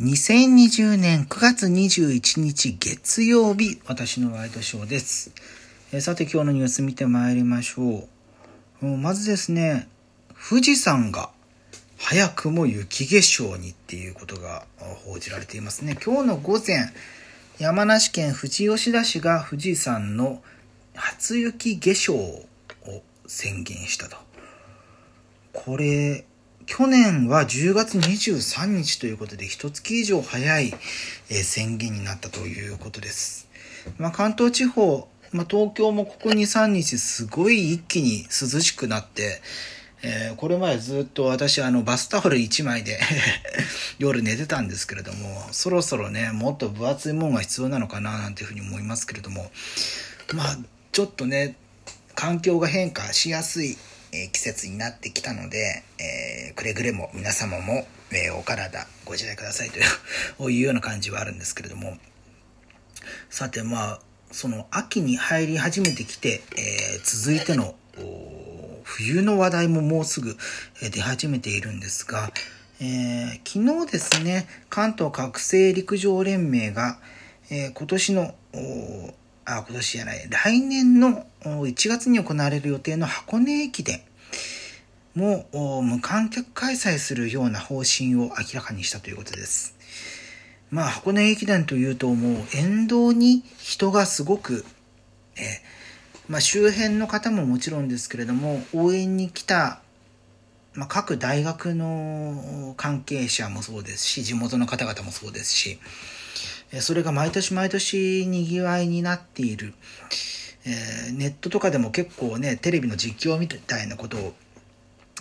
2020年9月21日月曜日、私のワイドショーです。えさて今日のニュース見てまいりましょう。まずですね、富士山が早くも雪化粧にっていうことが報じられていますね。今日の午前、山梨県富士吉田市が富士山の初雪化粧を宣言したと。これ、去年は10月23日ということで、一月以上早い、え宣言になったということです。まあ、関東地方、まあ、東京もここ2、3日すごい一気に涼しくなって、えーこれまでずっと私あのバスタオル1枚で 夜寝てたんですけれども、そろそろね、もっと分厚いものが必要なのかななんていうふうに思いますけれども、まあ、ちょっとね、環境が変化しやすい、えー季節になってきたので、えーくれぐれも皆様も、えーお体ご自愛くださいという ういうような感じはあるんですけれども、さてまあ、その秋に入り始めてきて、え続いての冬の話題ももうすぐ出始めているんですが、え昨日ですね、関東学生陸上連盟が、え今年の、おあ、今年じゃない、来年の1月に行われる予定の箱根駅伝もお無観客開催するような方針を明らかにしたということです。まあ、箱根駅伝というともう沿道に人がすごく、えまあ、周辺の方ももちろんですけれども、応援に来た、まあ、各大学の関係者もそうですし、地元の方々もそうですし、それが毎年毎年賑わいになっている。えーネットとかでも結構ね、テレビの実況みたいなことを、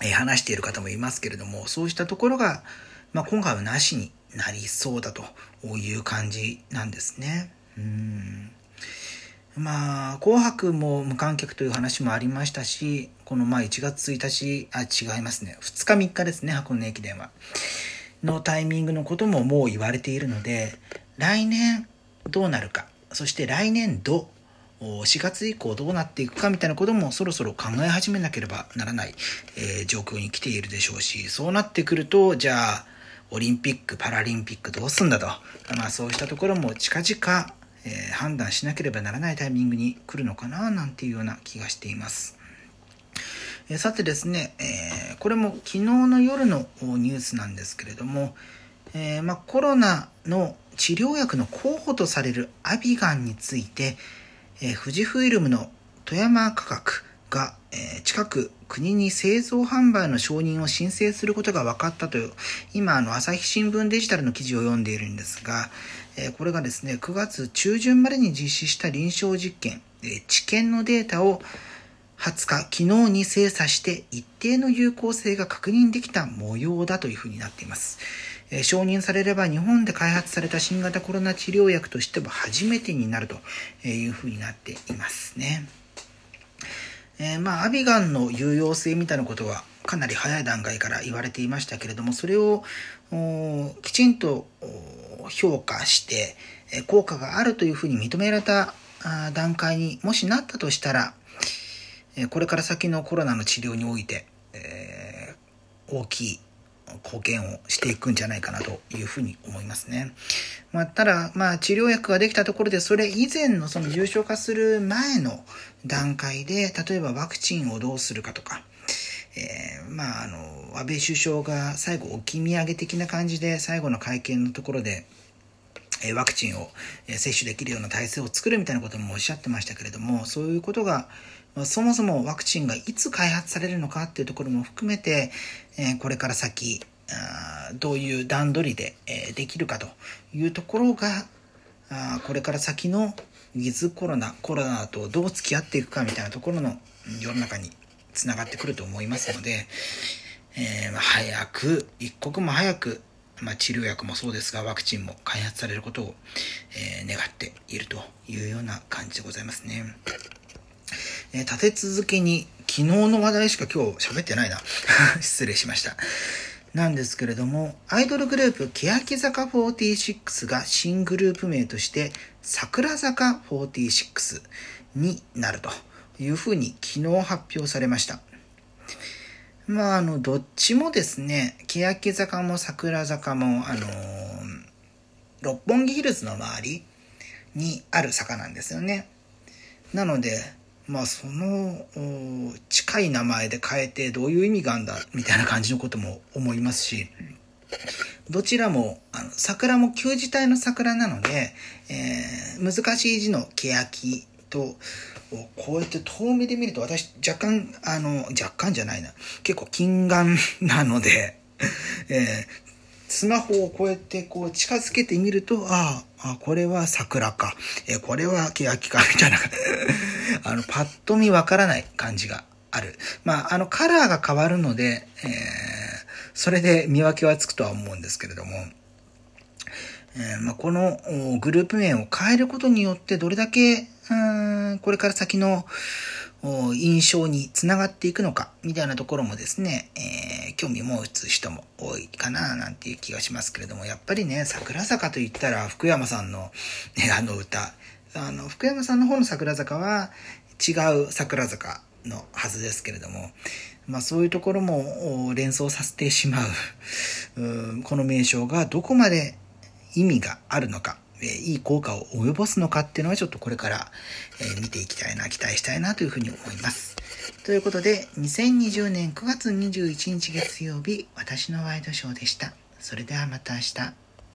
え話している方もいますけれども、そうしたところが、まあ、今回はなしになりそうだという感じなんですね。うんまあ、紅白も無観客という話もありましたし、このまあ1月1日、あ、違いますね。2日3日ですね、箱根駅伝は。のタイミングのことももう言われているので、来年どうなるか、そして来年度、4月以降どうなっていくかみたいなこともそろそろ考え始めなければならない、えー状況に来ているでしょうし、そうなってくると、じゃあ、オリンピック、パラリンピックどうすんだと。まあそうしたところも近々、えー判断しなければならないタイミングに来るのかななんていうような気がしています。えーさてですね、えこれも昨日の夜のニュースなんですけれども、えまあ、コロナの治療薬の候補とされるアビガンについて、え富士フイルムの富山価格が、え近く国に製造販売の承認を申請することが分かったという、今、あの、朝日新聞デジタルの記事を読んでいるんですが、えこれがですね、9月中旬までに実施した臨床実験、えー治験のデータを20日、昨日に精査して一定の有効性が確認できた模様だというふうになっています。え承認されれば日本で開発された新型コロナ治療薬としては初めてになるというふうになっていますね。えーまあ、アビガンの有用性みたいなことはかなり早い段階から言われていましたけれども、それをきちんと評価して、効果があるというふうに認められた段階にもしなったとしたら、これから先のコロナの治療において、えー大きい貢献をしていくんじゃないかなというふうに思いますね。まあ、ただ、まあ、治療薬ができたところで、それ以前のその重症化する前の段階で、例えばワクチンをどうするかとか、えーまあ、あの、安倍首相が最後置き土産的な感じで、最後の会見のところで、ワクチンを接種できるような体制を作るみたいなこともおっしゃってましたけれども、そういうことが、そもそもワクチンがいつ開発されるのかっていうところも含めて、これから先、どういう段取りで、できるかというところが、これから先のウィズコロナ、コロナとどう付き合っていくかみたいなところの世の中につながってくると思いますので、早く、一刻も早く、まあ、治療薬もそうですが、ワクチンも開発されることを、えー願っているというような感じでございますね。えー立て続けに昨日の話題しか今日喋ってないな。失礼しました。なんですけれども、アイドルグループ、欅坂46が新グループ名として、桜坂46になるというふうに昨日発表されました。まあ、あの、どっちもですね、欅坂も桜坂も、あのー六本木ヒルズの周りにある坂なんですよね。なので、まあその近い名前で変えてどういう意味があるんだみたいな感じのことも思いますし、どちらも、あの、桜も旧字体の桜なので、えー、難しい字の欅と、こうやって遠目で見ると私若干、あの、若干じゃないな。結構近眼なので、えー、スマホをこうやってこう近づけてみると、ああ、これは桜か、えー、これは欅か、みたいな、あの、パッと見わからない感じがある。まあ、あの、カラーが変わるので、えー、それで見分けはつくとは思うんですけれども、えー、まあ、このグループ名を変えることによってどれだけ、うんこれから先の印象につながっていくのか、みたいなところもですね、えー、興味持つ人も多いかな、なんていう気がしますけれども、やっぱりね、桜坂と言ったら福山さんの、ね、あの歌、あの、福山さんの方の桜坂は違う桜坂のはずですけれども、まあそういうところも連想させてしまう、うこの名称がどこまで意味があるのか、えいい効果を及ぼすのかっていうのはちょっとこれから、え見ていきたいな、期待したいなというふうに思います。ということで、2020年9月21日月曜日、私のワイドショーでした。それではまた明日。